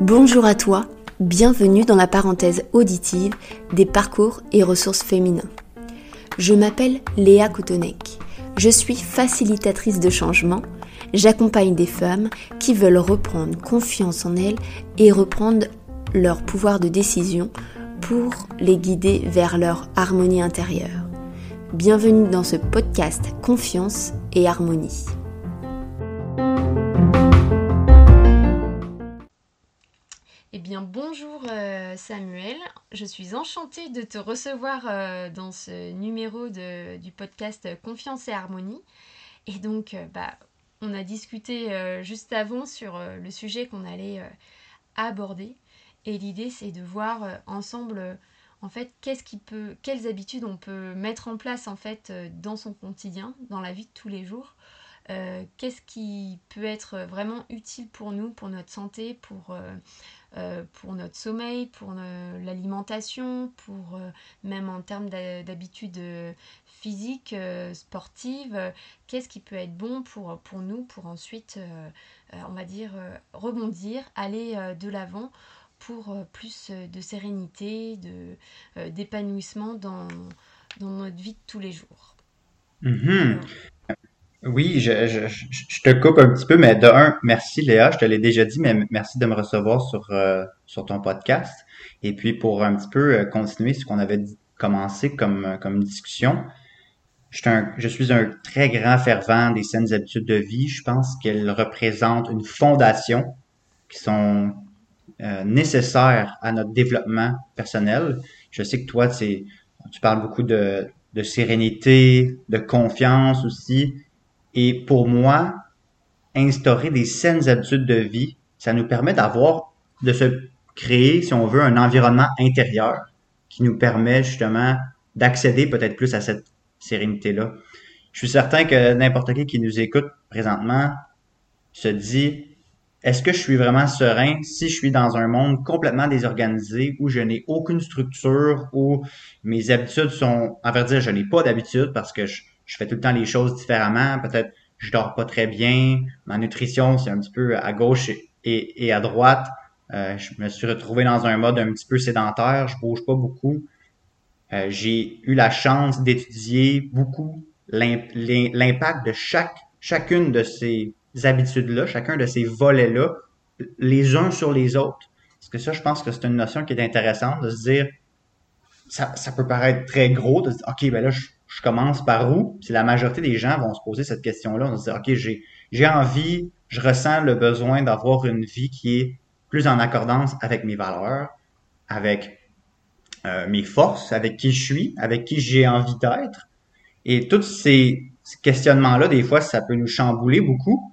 Bonjour à toi, bienvenue dans la parenthèse auditive des parcours et ressources féminins. Je m'appelle Léa Koutonek. Je suis facilitatrice de changement. J'accompagne des femmes qui veulent reprendre confiance en elles et reprendre leur pouvoir de décision pour les guider vers leur harmonie intérieure. Bienvenue dans ce podcast Confiance et Harmonie. Je suis enchantée de te recevoir euh, dans ce numéro du podcast Confiance et Harmonie. Et donc, euh, bah, on a discuté juste avant sur le sujet qu'on allait aborder. Et l'idée, c'est de voir ensemble, en fait, qu'est-ce qui peut, quelles habitudes on peut mettre en place en fait dans son quotidien, dans la vie de tous les jours. Qu'est-ce qui peut être vraiment utile pour nous, pour notre santé, pour euh, pour notre sommeil, pour l'alimentation, pour euh, même en termes d'habitudes euh, physiques, sportives, qu'est-ce qui peut être bon pour, pour nous pour ensuite, on va dire, rebondir, aller de l'avant pour plus de sérénité, d'épanouissement dans, dans notre vie de tous les jours. Mm-hmm. Oui, je, je, je, te coupe un petit peu, mais de un, merci Léa, je te l'ai déjà dit, mais merci de me recevoir sur, euh, sur ton podcast. Et puis pour un petit peu euh, continuer ce qu'on avait commencé comme, euh, comme discussion, je, un, je suis un très grand fervent des saines habitudes de vie. Je pense qu'elles représentent une fondation qui sont nécessaires à notre développement personnel. Je sais que toi, tu parles beaucoup de, de sérénité, de confiance aussi. Et pour moi, instaurer des saines habitudes de vie, ça nous permet d'avoir, de se créer, si on veut, un environnement intérieur qui nous permet justement d'accéder peut-être plus à cette sérénité-là. Je suis certain que n'importe qui qui nous écoute présentement se dit, est-ce que je suis vraiment serein si je suis dans un monde complètement désorganisé où je n'ai aucune structure, où mes habitudes sont, à vrai dire, je n'ai pas d'habitude parce que je, je fais tout le temps les choses différemment. Peut-être je dors pas très bien. Ma nutrition, c'est un petit peu à gauche et, à droite. Euh, je me suis retrouvé dans un mode un petit peu sédentaire. Je bouge pas beaucoup. Euh, j'ai eu la chance d'étudier beaucoup l'impact de chaque chacune de ces habitudes-là, chacun de ces volets-là, les uns sur les autres. Parce que ça, je pense que c'est une notion qui est intéressante de se dire, ça, ça peut paraître très gros, de se dire, OK, ben là, je, je commence par où? Si la majorité des gens vont se poser cette question-là, on se dire, OK, j'ai, j'ai envie, je ressens le besoin d'avoir une vie qui est plus en accordance avec mes valeurs, avec euh, mes forces, avec qui je suis, avec qui j'ai envie d'être. Et tous ces, questionnements-là, des fois, ça peut nous chambouler beaucoup.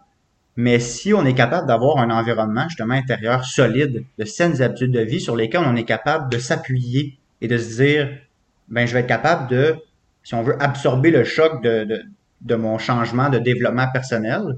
Mais si on est capable d'avoir un environnement justement intérieur solide, de saines habitudes de vie sur lesquelles on est capable de s'appuyer et de se dire, ben je vais être capable de si on veut, absorber le choc de, de, mon changement de développement personnel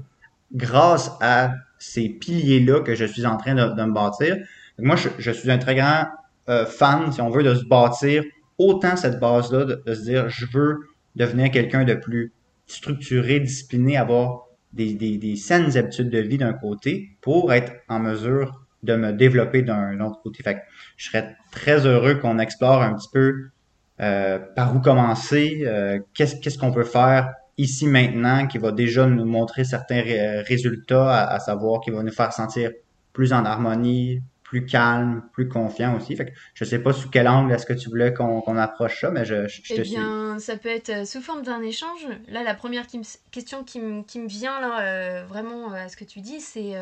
grâce à ces piliers-là que je suis en train de, me bâtir. moi, je, suis un très grand euh, fan, si on veut, de se bâtir autant cette base-là, de, se dire, je veux devenir quelqu'un de plus structuré, discipliné, avoir des, des, des saines habitudes de vie d'un côté pour être en mesure de me développer d'un autre côté. Fait je serais très heureux qu'on explore un petit peu euh, par où commencer, euh, qu'est-ce qu'on peut faire ici maintenant qui va déjà nous montrer certains résultats, à, savoir qui va nous faire sentir plus en harmonie, plus calme, plus confiant aussi? Fait que je sais pas sous quel angle est-ce que tu voulais qu'on approche ça, mais je, je, te eh bien, ça peut être euh, sous forme d'un échange. Là, la première question qui, me vient là, vraiment à ce que tu dis, c'est,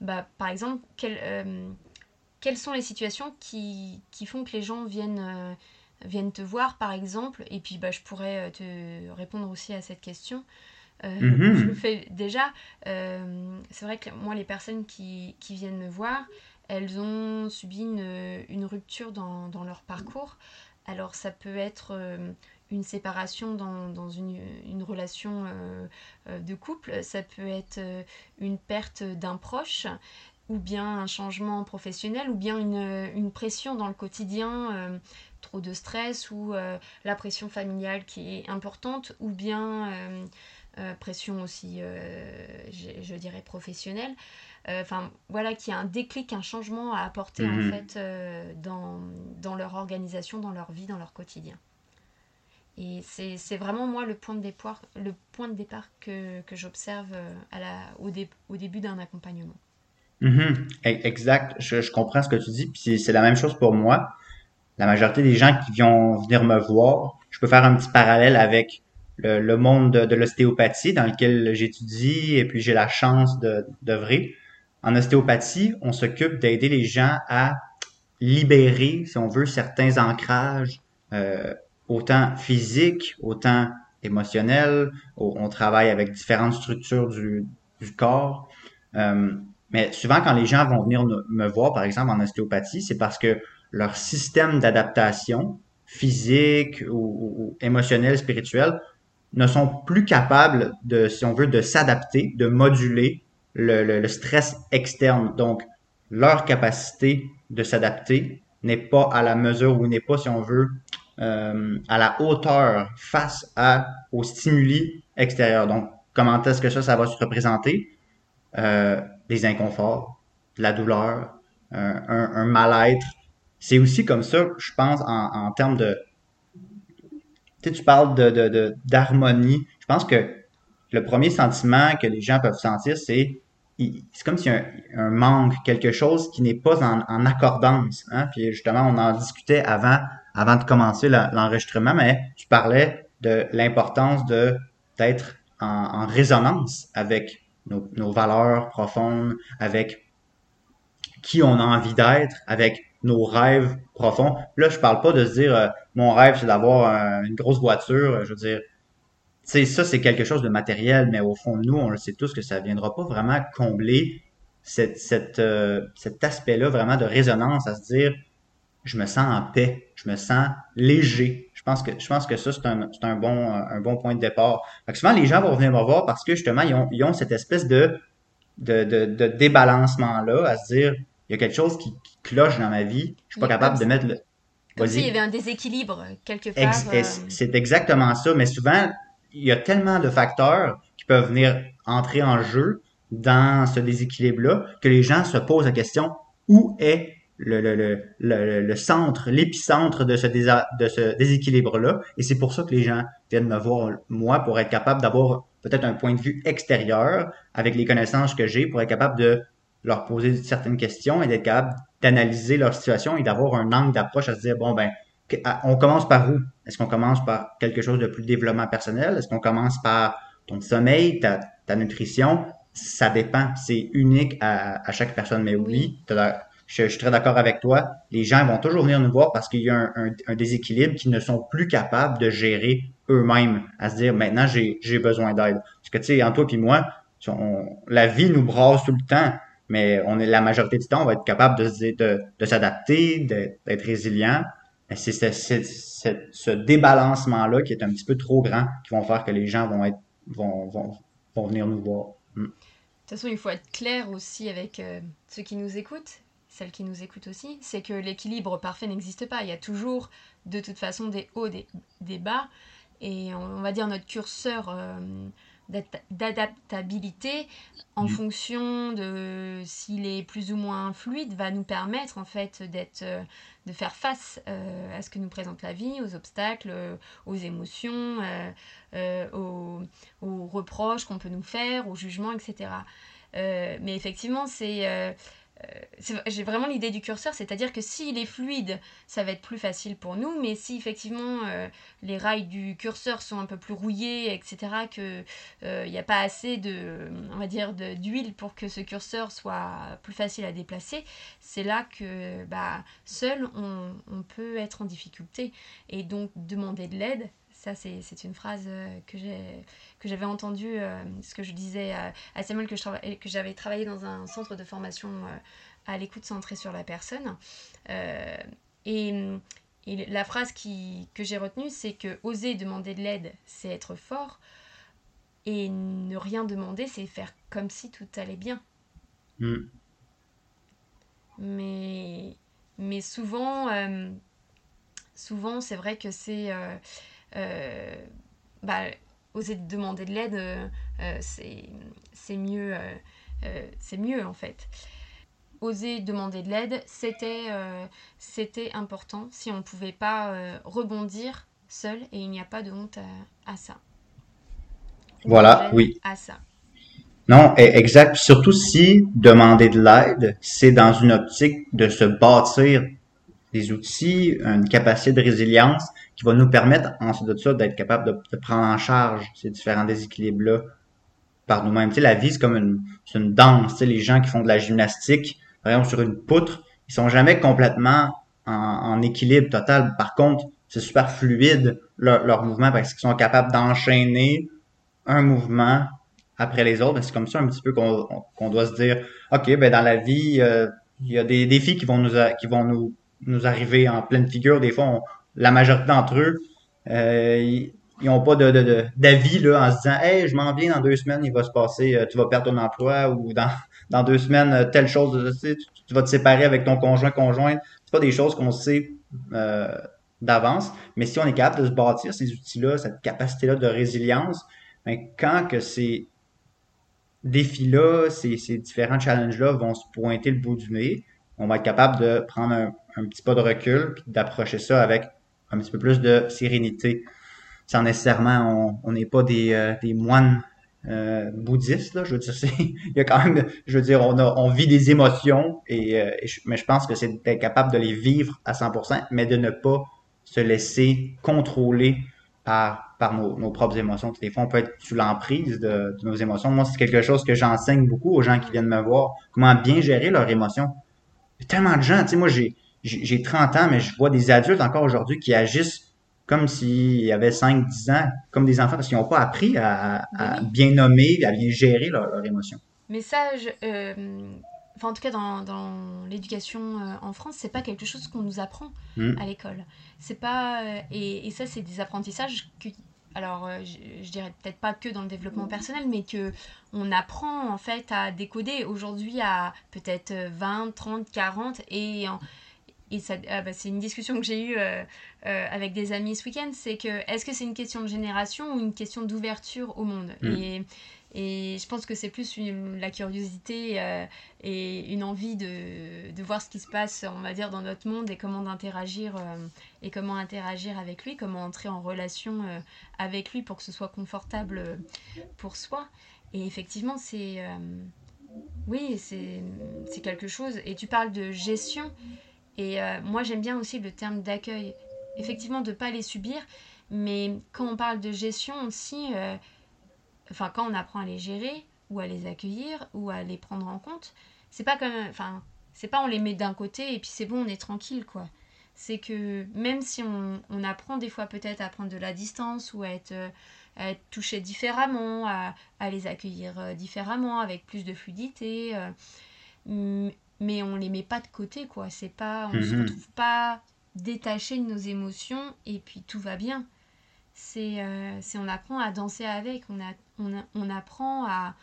bah, par exemple, quelles sont les situations qui, qui, font que les gens viennent viennent te voir par exemple, et puis bah, je pourrais euh, te répondre aussi à cette question. Euh, mhm. Je le fais déjà. Euh, c'est vrai que moi, les personnes qui, qui, viennent me voir, elles ont subi une, une rupture dans, dans, leur parcours. Alors ça peut être une séparation dans, dans une, une, relation de couple, ça peut être une perte d'un proche, ou bien un changement professionnel, ou bien une, une pression dans le quotidien trop de stress ou euh, la pression familiale qui est importante ou bien euh, pression aussi, je, dirais, professionnelle. Enfin, voilà, qu'il y a un déclic, un changement à apporter en mhm. fait dans, dans leur organisation, dans leur vie, dans leur quotidien. Et c'est vraiment moi le point de départ, le point de départ que, que j'observe au, au début d'un accompagnement. Mm-hmm. Exact. Je, comprends ce que tu dis. Puis c'est la même chose pour moi. La majorité des gens qui vont venir me voir, je peux faire un petit parallèle avec le, monde de, l'ostéopathie dans lequel j'étudie et puis j'ai la chance d'œuvrer. En ostéopathie, on s'occupe d'aider les gens à libérer, si on veut, certains ancrages, euh, autant physiques, autant émotionnels. On travaille avec différentes structures du, du corps. Euh, mais souvent, quand les gens vont venir me voir, par exemple, en ostéopathie, c'est parce que leur système d'adaptation physique ou, émotionnel, spirituel, ne sont plus capables de, si on veut, de s'adapter, de moduler le, stress externe. Donc, leur capacité de s'adapter n'est pas à la mesure ou n'est pas, si on veut, euh, à la hauteur face à, aux stimuli extérieurs. Donc, comment est-ce que ça, ça va se représenter? Euh, des inconforts, de la douleur, un, mal-être. C'est aussi comme ça, je pense, en, termes de... Tu sais, tu parles de, d'harmonie. je pense que le premier sentiment que les gens peuvent sentir, c'est c'est comme s'il y a un, manque, quelque chose qui n'est pas en, accordance. Hein? Puis justement, on en discutait avant, avant de commencer l'enregistrement, mais tu parlais de l'importance de d'être en, résonance avec nos, valeurs profondes, avec qui on a envie d'être, avec nos rêves profonds. Là, je parle pas de se dire euh, mon rêve c'est d'avoir une grosse voiture. Je veux dire, tu ça c'est quelque chose de matériel, mais au fond nous, on le sait tous que ça viendra pas vraiment combler euh, cet aspect-là vraiment de résonance à se dire je me sens en paix, je me sens léger. Je pense que je pense que ça c'est un, c'est un bon un bon point de départ. Fait souvent les gens vont venir me voir parce que justement ils ont, ils ont cette espèce de de, de, de débalancement là à se dire il y a quelque chose qui, cloche dans ma vie, je suis pas capable de mettre le comme s'il y avait un déséquilibre quelque part. Euh. C'est exactement ça, mais souvent il y a tellement de facteurs qui peuvent venir entrer en jeu dans ce déséquilibre-là que les gens se posent la question où est le, le, le, le centre, l'épicentre de ce, de ce déséquilibre-là. Et c'est pour ça que les gens viennent me voir, moi, pour être capable d'avoir peut-être un point de vue extérieur avec les connaissances que j'ai, pour être capable de leur poser certaines questions et d'être capable d'analyser leur situation et d'avoir un angle d'approche à se dire, bon, ben, on commence par où? Est-ce qu'on commence par quelque chose de plus développement personnel? Est-ce qu'on commence par ton sommeil, ta, ta nutrition? Ça dépend. C'est unique à, à, chaque personne. Mais oui, oui je, suis très d'accord avec toi. Les gens vont toujours venir nous voir parce qu'il y a un, déséquilibre qu'ils ne sont plus capables de gérer eux-mêmes, à se dire maintenant j'ai besoin d'aide. Parce que tu sais, en toi puis moi, la vie nous brasse tout le temps, mais on est la majorité du temps, on va être capable de, de, s'adapter, d'être résilient. C'est ce débalancement-là qui est un petit peu trop grand qui vont faire que les gens vont être venir nous voir. Mm. De toute façon, il faut être clair aussi avec euh, ceux qui nous écoutent celles qui nous écoutent aussi, c'est que l'équilibre parfait n'existe pas. Il y a toujours de toute façon des hauts, des, bas. Et on, va dire notre curseur euh, d'adaptabilité en fonction de s'il est plus ou moins fluide va nous permettre en fait d'être euh, de faire face euh, à ce que nous présente la vie, aux obstacles, aux émotions, aux, aux, reproches qu'on peut nous faire, aux jugements, etc. mais effectivement, c'est j'ai vraiment l'idée du curseur, c'est-à-dire que s'il est fluide, ça va être plus facile pour nous, mais si effectivement euh, les rails du curseur sont un peu plus rouillés, etc., qu'il n'y euh, a pas assez de, on va dire, d'huile pour que ce curseur soit plus facile à déplacer, c'est là que bah, seul on peut être en difficulté. Et donc demander de l'aide, ça, c'est une phrase que j'avais entendue, ce que je disais à, Samuel, que j'avais travaillé dans un centre de formation à l'écoute centrée sur la personne. Euh, et, la phrase qui, que j'ai retenue, c'est que oser demander de l'aide, c'est être fort. Et ne rien demander, c'est faire comme si tout allait bien. Hmm. Mais, mais souvent, euh, souvent c'est vrai que c'est... Euh, bah, oser demander de l'aide, c'est mieux, c'est mieux en fait oser demander de l'aide, c'était important si on ne pouvait pas rebondir seul et il n'y a pas de honte à, ça. Voilà, oui. À ça. Non, exact. Surtout si demander de l'aide, c'est dans une optique de se bâtir des outils, une capacité de résilience qui va nous permettre, ensuite de ça, d'être capable de, prendre en charge ces différents déséquilibres-là par nous-mêmes. Tu sais, la vie, c'est comme une, une danse. Tu sais, les gens qui font de la gymnastique, par exemple, sur une poutre, ils sont jamais complètement en, équilibre total. Par contre, c'est super fluide leur, mouvement parce qu'ils sont capables d'enchaîner un mouvement après les autres. C'est comme ça un petit peu qu'on qu'on doit se dire, OK, ben dans la vie, euh, il y a des défis qui vont nous qui vont nous, nous arriver en pleine figure. Des fois, la majorité d'entre eux, euh, ils n'ont pas d'avis en se disant Hey, je m'en viens dans deux semaines, il va se passer, euh, tu vas perdre ton emploi ou dans, deux semaines, telle chose, tu, vas te séparer avec ton conjoint, conjointe. C'est pas des choses qu'on sait euh, d'avance. Mais si on est capable de se bâtir ces outils-là, cette capacité-là de résilience, ben, quand que ces défis-là, ces différents challenges-là vont se pointer le bout du nez, on va être capable de prendre un, petit pas de recul puis d'approcher ça avec un petit peu plus de sérénité. Sans nécessairement, on n'est pas des, euh, moines euh, bouddhistes, là, je veux dire, il y a quand même, je veux dire, on, vit des émotions, et, euh, mais je pense que c'est d'être capable de les vivre à 100%, mais de ne pas se laisser contrôler par, par nos, propres émotions. Des fois, on peut être sous l'emprise de, nos émotions. Moi, c'est quelque chose que j'enseigne beaucoup aux gens qui viennent me voir, comment bien gérer leurs émotions. Il y a tellement de gens, tu sais, moi, j'ai, j'ai 30 ans, mais je vois des adultes encore aujourd'hui qui agissent comme s'ils y avaient 5, 10 ans, comme des enfants, parce qu'ils n'ont pas appris à, à, bien nommer, à bien gérer leurs émotions. Message, euh, enfin en tout cas dans, dans l'éducation euh, en France, c'est pas quelque chose qu'on nous apprend hmm. à l'école. C'est pas euh, et, et, ça c'est des apprentissages que alors euh, je, je, dirais peut-être pas que dans le développement personnel, mais que on apprend en fait à décoder. Aujourd'hui à peut-être 20, 30, 40 et et ça, ah bah, c'est une discussion que j'ai eue euh, euh, avec des amis ce week-end, c'est que est-ce que c'est une question de génération ou une question d'ouverture au monde? Et, et je pense que c'est plus la curiosité euh, et une envie de, de, voir ce qui se passe, on va dire, dans notre monde et comment interagir euh, et comment interagir avec lui, comment entrer en relation euh, avec lui pour que ce soit confortable pour soi. Et effectivement, c'est oui, c'est quelque chose. Et tu parles de gestion. Et moi, j'aime bien aussi le terme d'accueil. Effectivement, de ne pas les subir. Mais quand on parle de gestion aussi, enfin quand on apprend à les gérer ou à les accueillir ou à les prendre en compte, c'est pas comme enfin c'est pas on les met d'un côté et puis c'est bon on est tranquille quoi. C'est que même si on, on apprend des fois peut-être à prendre de la distance ou à être, à être touché différemment, à, à, les accueillir euh, différemment avec plus de fluidité, euh, mais on les met pas de côté quoi. C'est pas on mm -hmm. se mhm. retrouve pas détaché de nos émotions et puis tout va bien c'est euh, on apprend à danser avec, on, a, on, on apprend à,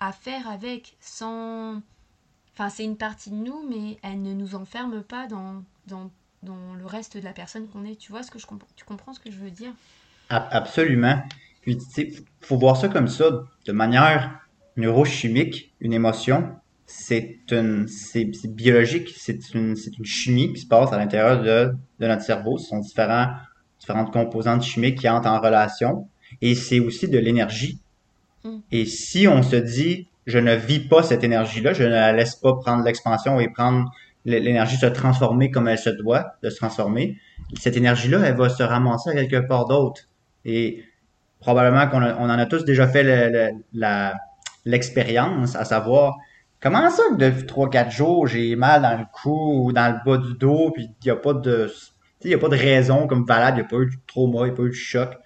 à, faire avec sans... Enfin, c'est une partie de nous, mais elle ne nous enferme pas dans, dans, dans le reste de la personne qu'on est. Tu vois ce que je comprends Tu comprends ce que je veux dire? Absolument. Puis, tu faut voir ça comme ça, de manière neurochimique, une émotion, c'est biologique, c'est une, une chimie qui se passe à l'intérieur de, de notre cerveau. Ce sont différents différentes composantes chimiques qui entrent en relation. Et c'est aussi de l'énergie. Mm. Et si on se dit, je ne vis pas cette énergie-là, je ne la laisse pas prendre l'expansion et prendre l'énergie se transformer comme elle se doit de se transformer, cette énergie-là, elle va se ramasser à quelque part d'autre. Et probablement qu'on on en a tous déjà fait l'expérience, à savoir, comment ça que depuis 3-4 jours, j'ai mal dans le cou ou dans le bas du dos, puis il n'y a pas de il a pas de raison comme valable, il n'y a pas eu de trauma, il n'y a pas eu de choc.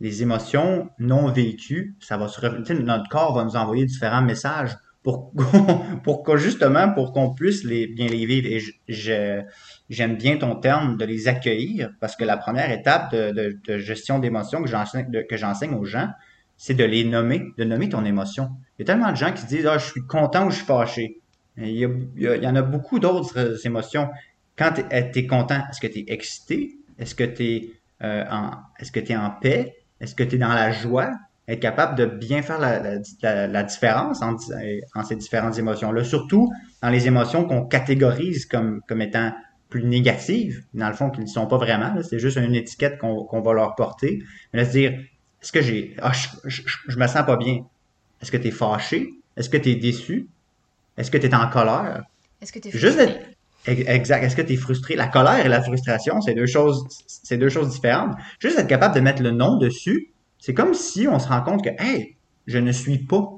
Les émotions non vécues, ça va se notre corps va nous envoyer différents messages pour, pour que justement, pour qu'on puisse les, bien les vivre. Et j'aime bien ton terme de les accueillir parce que la première étape de, gestion d'émotions que j'enseigne, que j'enseigne aux gens, c'est de les nommer, de nommer ton émotion. Il y a tellement de gens qui se disent, ah, je suis content ou je suis fâché. Il y, il y en a beaucoup d'autres émotions quand tu es, content, est-ce que tu es excité? Est-ce que tu es, euh, est-ce que tu es en paix? Est-ce que tu es dans la joie? être capable de bien faire la, différence entre, ces différentes émotions-là, surtout dans les émotions qu'on catégorise comme, comme étant plus négatives, dans le fond, qu'ils ne sont pas vraiment. C'est juste une étiquette qu'on va leur porter. Mais là, se dire, est-ce que j'ai... Ah, je, je, me sens pas bien. Est-ce que tu es fâché? Est-ce que tu es déçu? Est-ce que tu es en colère? Est-ce que tu es frustré? Exact. Est-ce que tu es frustré? La colère et la frustration, c'est deux choses, c'est deux choses différentes. Juste être capable de mettre le nom dessus, c'est comme si on se rend compte que, hey, je ne suis pas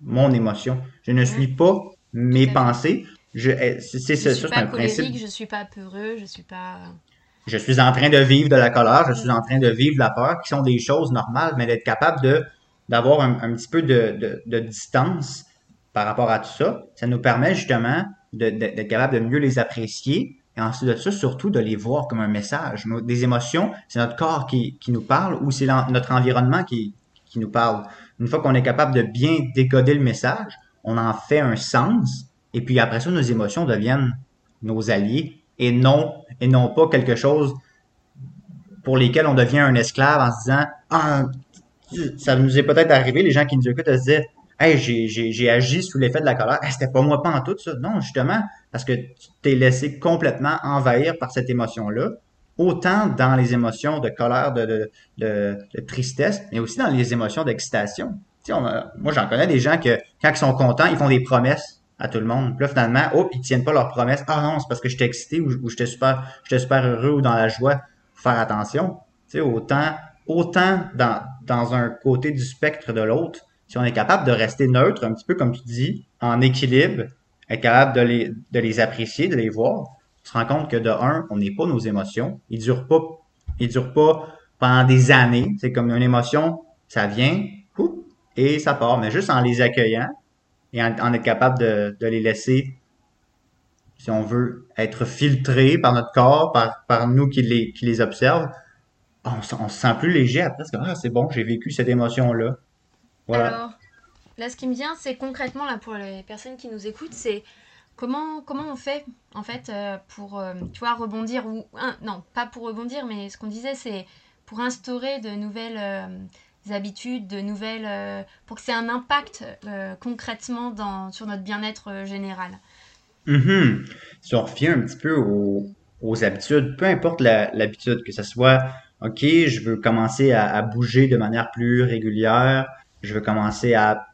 mon émotion. Je ne suis pas mes pensées. Je, eh, c'est, ça, c'est un principe. Je suis pas peureux, je suis pas. Je suis en train de vivre de la colère, je suis en train de vivre de la peur, qui sont des choses normales, mais d'être capable de d'avoir un, un, petit peu de, de, de, distance par rapport à tout ça, ça nous permet justement d'être capable de mieux les apprécier et ensuite de ça, surtout de les voir comme un message. Des émotions, c'est notre corps qui, qui, nous parle ou c'est notre environnement qui, qui nous parle. Une fois qu'on est capable de bien décoder le message, on en fait un sens et puis après ça, nos émotions deviennent nos alliés et non, et non pas quelque chose pour lesquels on devient un esclave en se disant, ah, ça nous est peut-être arrivé, les gens qui nous écoutent, à se dire, hey, j'ai agi sous l'effet de la colère. C'était pas moi pas en tout ça. Non, justement, parce que tu t'es laissé complètement envahir par cette émotion-là. Autant dans les émotions de colère, de, de, de, tristesse, mais aussi dans les émotions d'excitation. moi, j'en connais des gens que, quand ils sont contents, ils font des promesses à tout le monde. Puis là, finalement, oh, ils tiennent pas leurs promesses. Ah non, c'est parce que j'étais excité ou, ou j'étais super, j'étais super heureux ou dans la joie. Faut faire attention. Tu sais, autant, autant dans, dans un côté du spectre de l'autre, si on est capable de rester neutre, un petit peu comme tu dis, en équilibre, être capable de les, apprécier, de les voir, on se rend compte que de un, on n'est pas nos émotions. Ils durent pas, ils durent pas pendant des années. C'est comme une émotion, ça vient, et ça part. Mais juste en les accueillant et en, être capable de, les laisser, si on veut, être filtrés par notre corps, par, nous qui les, qui les observe, on, se sent plus léger après. C'est ah, c'est bon, j'ai vécu cette émotion-là. Alors, là, ce qui me vient, c'est concrètement, là, pour les personnes qui nous écoutent, c'est comment, comment on fait, en fait, euh, pour, euh, tu vois, rebondir, ou, non, pas pour rebondir, mais ce qu'on disait, c'est pour instaurer de nouvelles euh, habitudes, de nouvelles, pour que c'est un impact concrètement dans, sur notre bien-être général. Mm-hmm. Si on revient un petit peu aux, aux habitudes, peu importe l'habitude, que ce soit, OK, je veux commencer à, à, bouger de manière plus régulière, je veux commencer à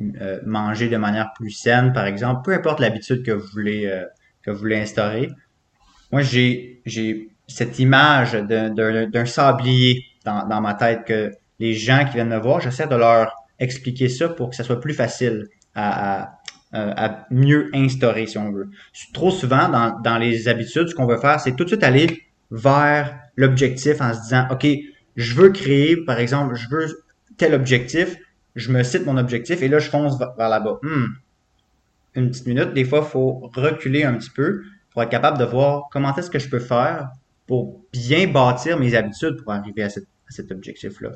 euh, manger de manière plus saine, par exemple, peu importe l'habitude que vous voulez euh, que vous instaurer. Moi, j'ai j'ai cette image d'un sablier dans, ma tête que les gens qui viennent me voir, j'essaie de leur expliquer ça pour que ça soit plus facile à, à, à mieux instaurer, si on veut. Trop souvent, dans, dans les habitudes, ce qu'on veut faire, c'est tout de suite aller vers l'objectif en se disant, OK, je veux créer, par exemple, je veux tel objectif, je me cite mon objectif et là, je fonce vers là-bas. Hmm. Une petite minute, des fois, il faut reculer un petit peu pour être capable de voir comment est-ce que je peux faire pour bien bâtir mes habitudes pour arriver à, cet objectif-là.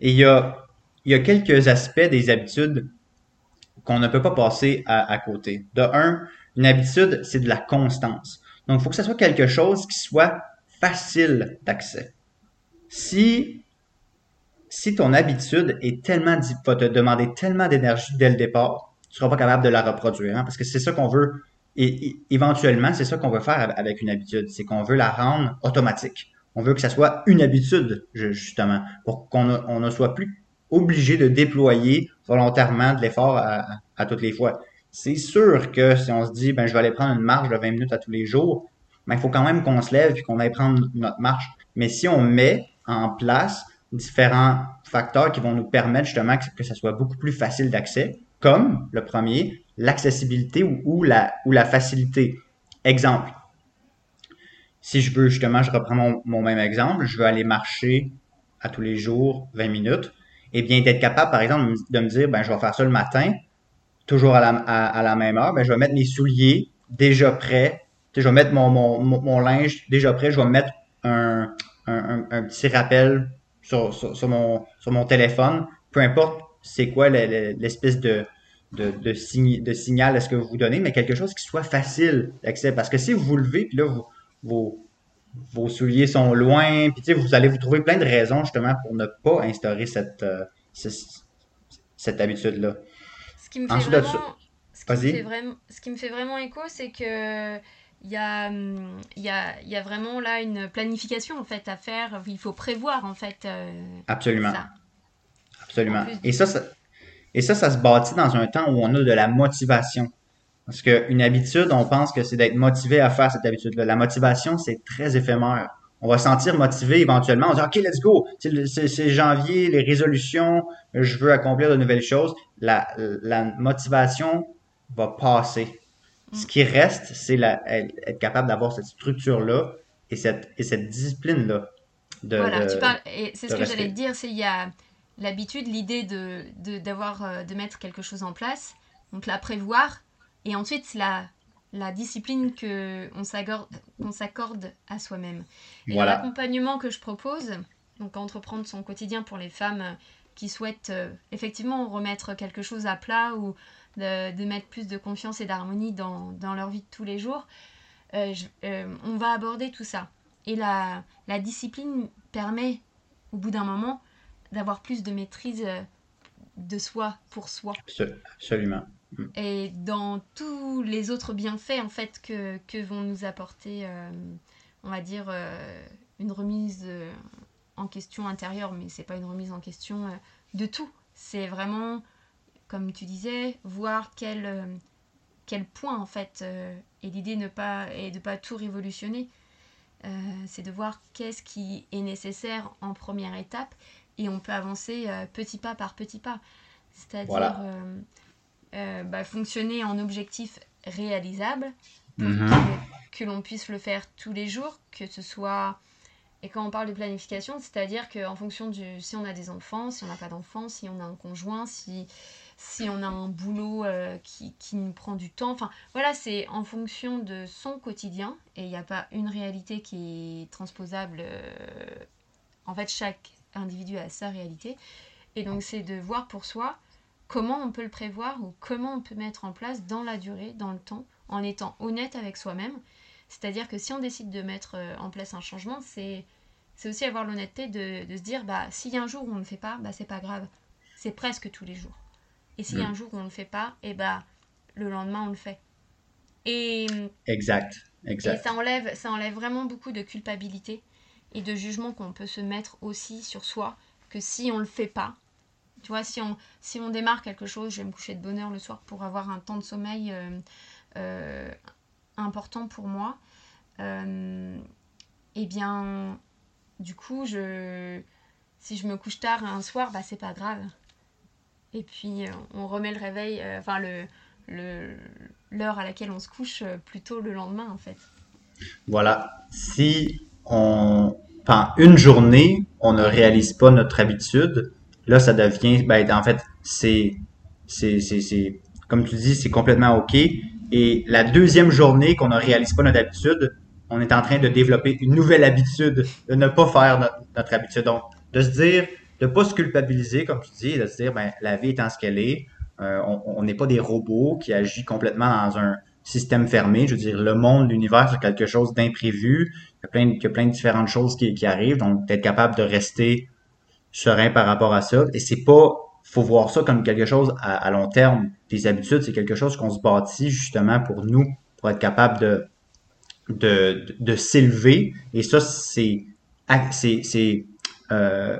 Et il y, a, quelques aspects des habitudes qu'on ne peut pas passer à, à côté. De un, une habitude, c'est de la constance. Donc, il faut que ce soit quelque chose qui soit facile d'accès. Si si ton habitude est tellement, va te demander tellement d'énergie dès le départ, tu seras pas capable de la reproduire, hein, parce que c'est ça qu'on veut. Et, éventuellement, c'est ça qu'on veut faire avec une habitude, c'est qu'on veut la rendre automatique. On veut que ça soit une habitude, justement, pour qu'on ne soit plus obligé de déployer volontairement de l'effort à, toutes les fois. C'est sûr que si on se dit, ben, je vais aller prendre une marche de 20 minutes à tous les jours, ben, il faut quand même qu'on se lève et qu'on aille prendre notre marche. Mais si on met en place différents facteurs qui vont nous permettre justement que, ça soit beaucoup plus facile d'accès, comme le premier, l'accessibilité ou, la, ou la facilité. Exemple, si je veux justement, je reprends mon, même exemple, je veux aller marcher à tous les jours 20 minutes, et eh bien d'être capable, par exemple, de me dire, ben, je vais faire ça le matin, toujours à la, à, la même heure, ben, je vais mettre mes souliers déjà prêts, je vais mettre mon, mon, mon, linge déjà prêt, je vais mettre un, un, un petit rappel sur, sur, mon, sur mon téléphone, peu importe c'est quoi l'espèce de, de, de, de signal est-ce que vous vous donnez, mais quelque chose qui soit facile d'accès. Parce que si vous vous levez, puis là, vous, vos, vos souliers sont loin, puis vous allez vous trouver plein de raisons justement pour ne pas instaurer cette, euh, cette habitude-là. Ce qui me fait vraiment, ce qui me fait vraiment, ce qui me fait vraiment écho, c'est que il y, a, il, y a, y a vraiment là une planification en fait à faire. Il faut prévoir en fait. Euh, Absolument. Absolument. Et ça, ça, et ça, ça se bâtit dans un temps où on a de la motivation. Parce qu'une habitude, on pense que c'est d'être motivé à faire cette habitude-là. La motivation, c'est très éphémère. On va se sentir motivé éventuellement. On va dire, OK, let's go. C'est janvier, les résolutions, je veux accomplir de nouvelles choses. La, la motivation va passer. Ce qui reste, c'est être capable d'avoir cette structure-là et cette, et cette discipline-là. De, voilà, tu parles, et c'est ce que j'allais te dire, c'est il y a l'habitude, l'idée de, d'avoir, euh, de mettre quelque chose en place, donc la prévoir, et ensuite la, la discipline qu'on s'accorde, qu'on s'accorde à soi-même. Et l'accompagnement que je propose, donc entreprendre son quotidien pour les femmes qui souhaitent euh, effectivement remettre quelque chose à plat ou de, mettre plus de confiance et d'harmonie dans, leur vie de tous les jours, euh, euh, on va aborder tout ça. Et la, la discipline permet, au bout d'un moment, d'avoir plus de maîtrise euh, de soi pour soi. Absolument. Mm. Et dans tous les autres bienfaits en fait que, que vont nous apporter, on va dire, une remise en question intérieure, mais c'est pas une remise en question de tout. C'est vraiment comme tu disais, voir quel, euh, quel point en fait, euh, et l'idée ne pas, est de ne pas tout révolutionner, euh, c'est de voir qu'est-ce qui est nécessaire en première étape, et on peut avancer petit pas par petit pas. C'est-à-dire bah, fonctionner en objectif réalisable, pour mhm. que, que l'on puisse le faire tous les jours, que ce soit... Et quand on parle de planification, c'est-à-dire qu'en fonction du... Si on a des enfants, si on n'a pas d'enfants, si on a un conjoint, si si on a un boulot euh, qui, qui, nous prend du temps. Enfin, voilà, c'est en fonction de son quotidien et il n'y a pas une réalité qui est transposable. Euh, en fait, chaque individu a sa réalité. Et donc, c'est de voir pour soi comment on peut le prévoir ou comment on peut mettre en place dans la durée, dans le temps, en étant honnête avec soi-même. C'est-à-dire que si on décide de mettre euh, en place un changement, c'est aussi avoir l'honnêteté de, de, se dire bah s'il y a un jour où on ne le fait pas, bah c'est pas grave. C'est presque tous les jours. Et si un jour on ne le fait pas, et eh bah, le lendemain on le fait. Et, exact, exact. Et ça enlève, ça enlève vraiment beaucoup de culpabilité et de jugement qu'on peut se mettre aussi sur soi, que si on le fait pas, tu vois, si on, si on démarre quelque chose, je vais me coucher de bonne heure le soir pour avoir un temps de sommeil euh, euh, important pour moi, euh, eh bien, du coup, je, si je me couche tard un soir, bah c'est pas grave. Et puis euh, on remet le réveil, euh, enfin l'heure à laquelle on se couche euh, plutôt le lendemain en fait. Voilà. Si on, enfin, une journée, on ne réalise pas notre habitude, là, ça devient, ben, en fait, c'est, c'est, c'est, comme tu dis, c'est complètement OK. Et la deuxième journée qu'on ne réalise pas notre habitude, on est en train de développer une nouvelle habitude de ne pas faire notre habitude. Donc, de se dire, de pas se culpabiliser, comme tu dis, de se dire, ben, la vie étant ce qu'elle est, euh, on n'est pas des robots qui agissent complètement dans un système fermé. Je veux dire, le monde, l'univers, c'est quelque chose d'imprévu. Il y a plein, il y a plein de différentes choses qui, qui arrivent. Donc, d'être capable de rester serein par rapport à ça. Et c'est pas, faut voir ça comme quelque chose à, à long terme. Des habitudes, c'est quelque chose qu'on se bâtit justement pour nous, pour être capable de, de, de, de s'élever. Et ça, c'est, c'est, c'est, euh,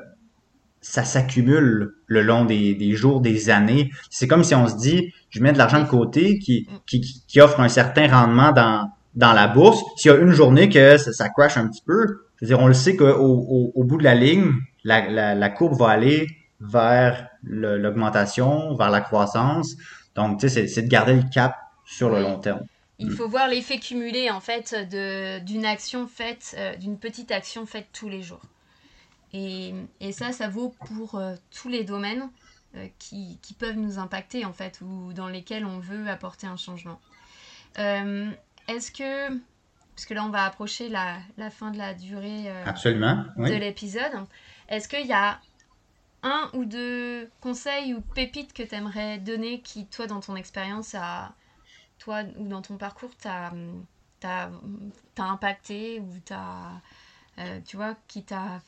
ça s'accumule le long des, jours, des années. C'est comme si on se dit, je mets de l'argent de côté qui, qui, qui, offre un certain rendement dans, dans la bourse. S'il y a une journée que ça, ça crash un petit peu, je veux dire, on le sait qu'au au, au, bout de la ligne, la, la, la courbe va aller vers l'augmentation, vers la croissance. Donc, tu sais, c'est de garder le cap sur le long terme. Il faut voir l'effet cumulé, en fait, d'une action faite, euh, d'une petite action faite tous les jours. Et, et ça, ça vaut pour euh, tous les domaines euh, qui, qui, peuvent nous impacter, en fait, ou dans lesquels on veut apporter un changement. Euh, est-ce que, puisque là, on va approcher la, la fin de la durée Absolument, de l'épisode, est-ce qu'il y a un ou deux conseils ou pépites que tu aimerais donner qui, toi, dans ton expérience, a, toi, ou dans ton parcours, t'a impacté ou t'as, tu vois, qui t'a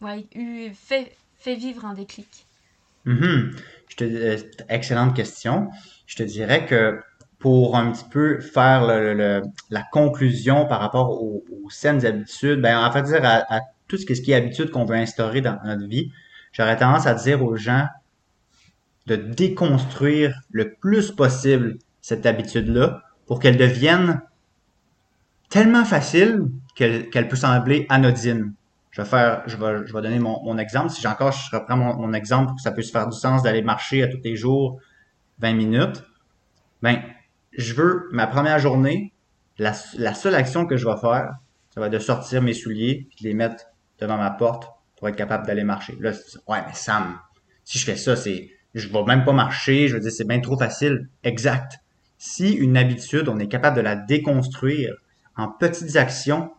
ouais, fait, vivre un déclic Mhm. Je te, euh, excellente question. Je te dirais que pour un petit peu faire le, la conclusion par rapport aux, aux saines habitudes, ben en fait à, tout ce qui est habitude qu'on veut instaurer dans notre vie, j'aurais tendance à dire aux gens de déconstruire le plus possible cette habitude-là pour qu'elle devienne tellement facile qu'elle peut sembler anodine. Je vais donner mon, exemple. Si j'ai encore, je reprends mon, exemple, ça peut se faire du sens d'aller marcher à tous les jours 20 minutes. Ben, je veux ma première journée, la, seule action que je vais faire, ça va être de sortir mes souliers et de les mettre devant ma porte pour être capable d'aller marcher. Là, ouais, mais Sam, si je fais ça, c'est, je vais même pas marcher, je veux dire, c'est bien trop facile. Exact. Si une habitude, on est capable de la déconstruire en petites actions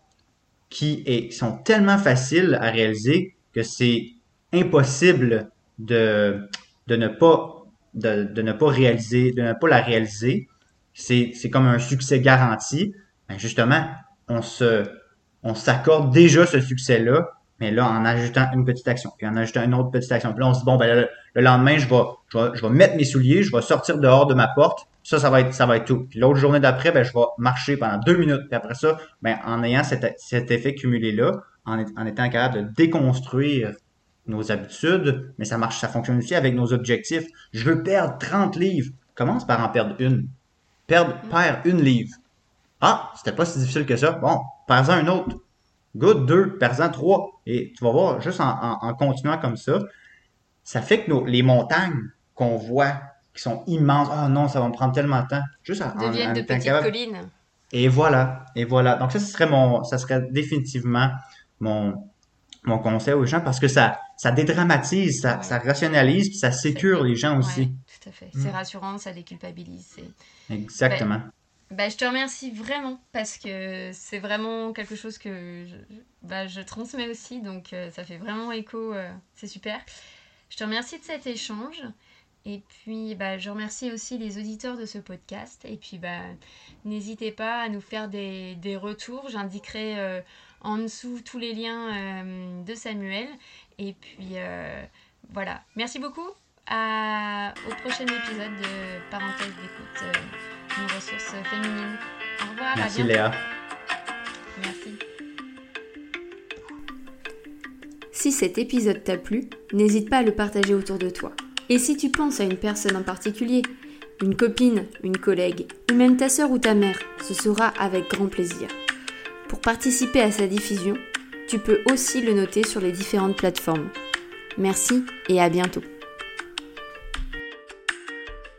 qui est- sont tellement faciles à réaliser que c'est impossible de, de ne pas de, de ne pas réaliser, de ne pas la réaliser. C'est, c'est comme un succès garanti. Ben justement, on se, on s'accorde déjà ce succès-là, mais là, en ajoutant une petite action, puis en ajoutant une autre petite action. Puis là, on se dit, bon, ben, le, le lendemain, je vais, je vais, je vais mettre mes souliers, je vais sortir dehors de ma porte. Ça, ça va être, ça va être tout. Puis l'autre journée d'après, ben, je vais marcher pendant deux minutes. Puis après ça, ben, en ayant cet, cet effet cumulé-là, en, en étant capable de déconstruire nos habitudes, mais ça marche, ça fonctionne aussi avec nos objectifs. Je veux perdre 30 livres. Commence par en perdre une. Perdre, perds une livre. Ah, c'était pas si difficile que ça. Bon, perds-en un autre. Good, deux, perds-en trois. Et tu vas voir, juste en, en- en continuant comme ça, ça fait que nos, les montagnes qu'on voit, qui sont immenses, ah non, ça va me prendre tellement de temps, juste en- Deviennent en de petites capable- collines. et voilà, et voilà. Donc ça, ce serait mon, ça serait définitivement mon, mon conseil aux gens parce que ça, ça dédramatise, ça, Ouais. ça rationalise, puis ça sécure les gens aussi. Ouais, tout à fait. C'est Mm. rassurant, ça déculpabilise. c'est- Exactement. Bah, je te remercie vraiment parce que c'est vraiment quelque chose que je, je- je transmets aussi, donc euh, ça fait vraiment écho, euh, c'est super. Je te remercie de cet échange et puis bah, je remercie aussi les auditeurs de ce podcast et puis bah, n'hésitez pas à nous faire des, des retours, j'indiquerai euh, en dessous tous les liens euh, de Samuel et puis euh, voilà, merci beaucoup. À, au prochain épisode de Parenthèse d'écoute. euh, nos ressources féminines. Au revoir, Merci à bientôt. Léa. Merci. Si cet épisode t'a plu, n'hésite pas à le partager autour de toi. Et si tu penses à une personne en particulier, une copine, une collègue, ou même ta sœur ou ta mère, ce sera avec grand plaisir. Pour participer à sa diffusion, tu peux aussi le noter sur les différentes plateformes. Merci et à bientôt.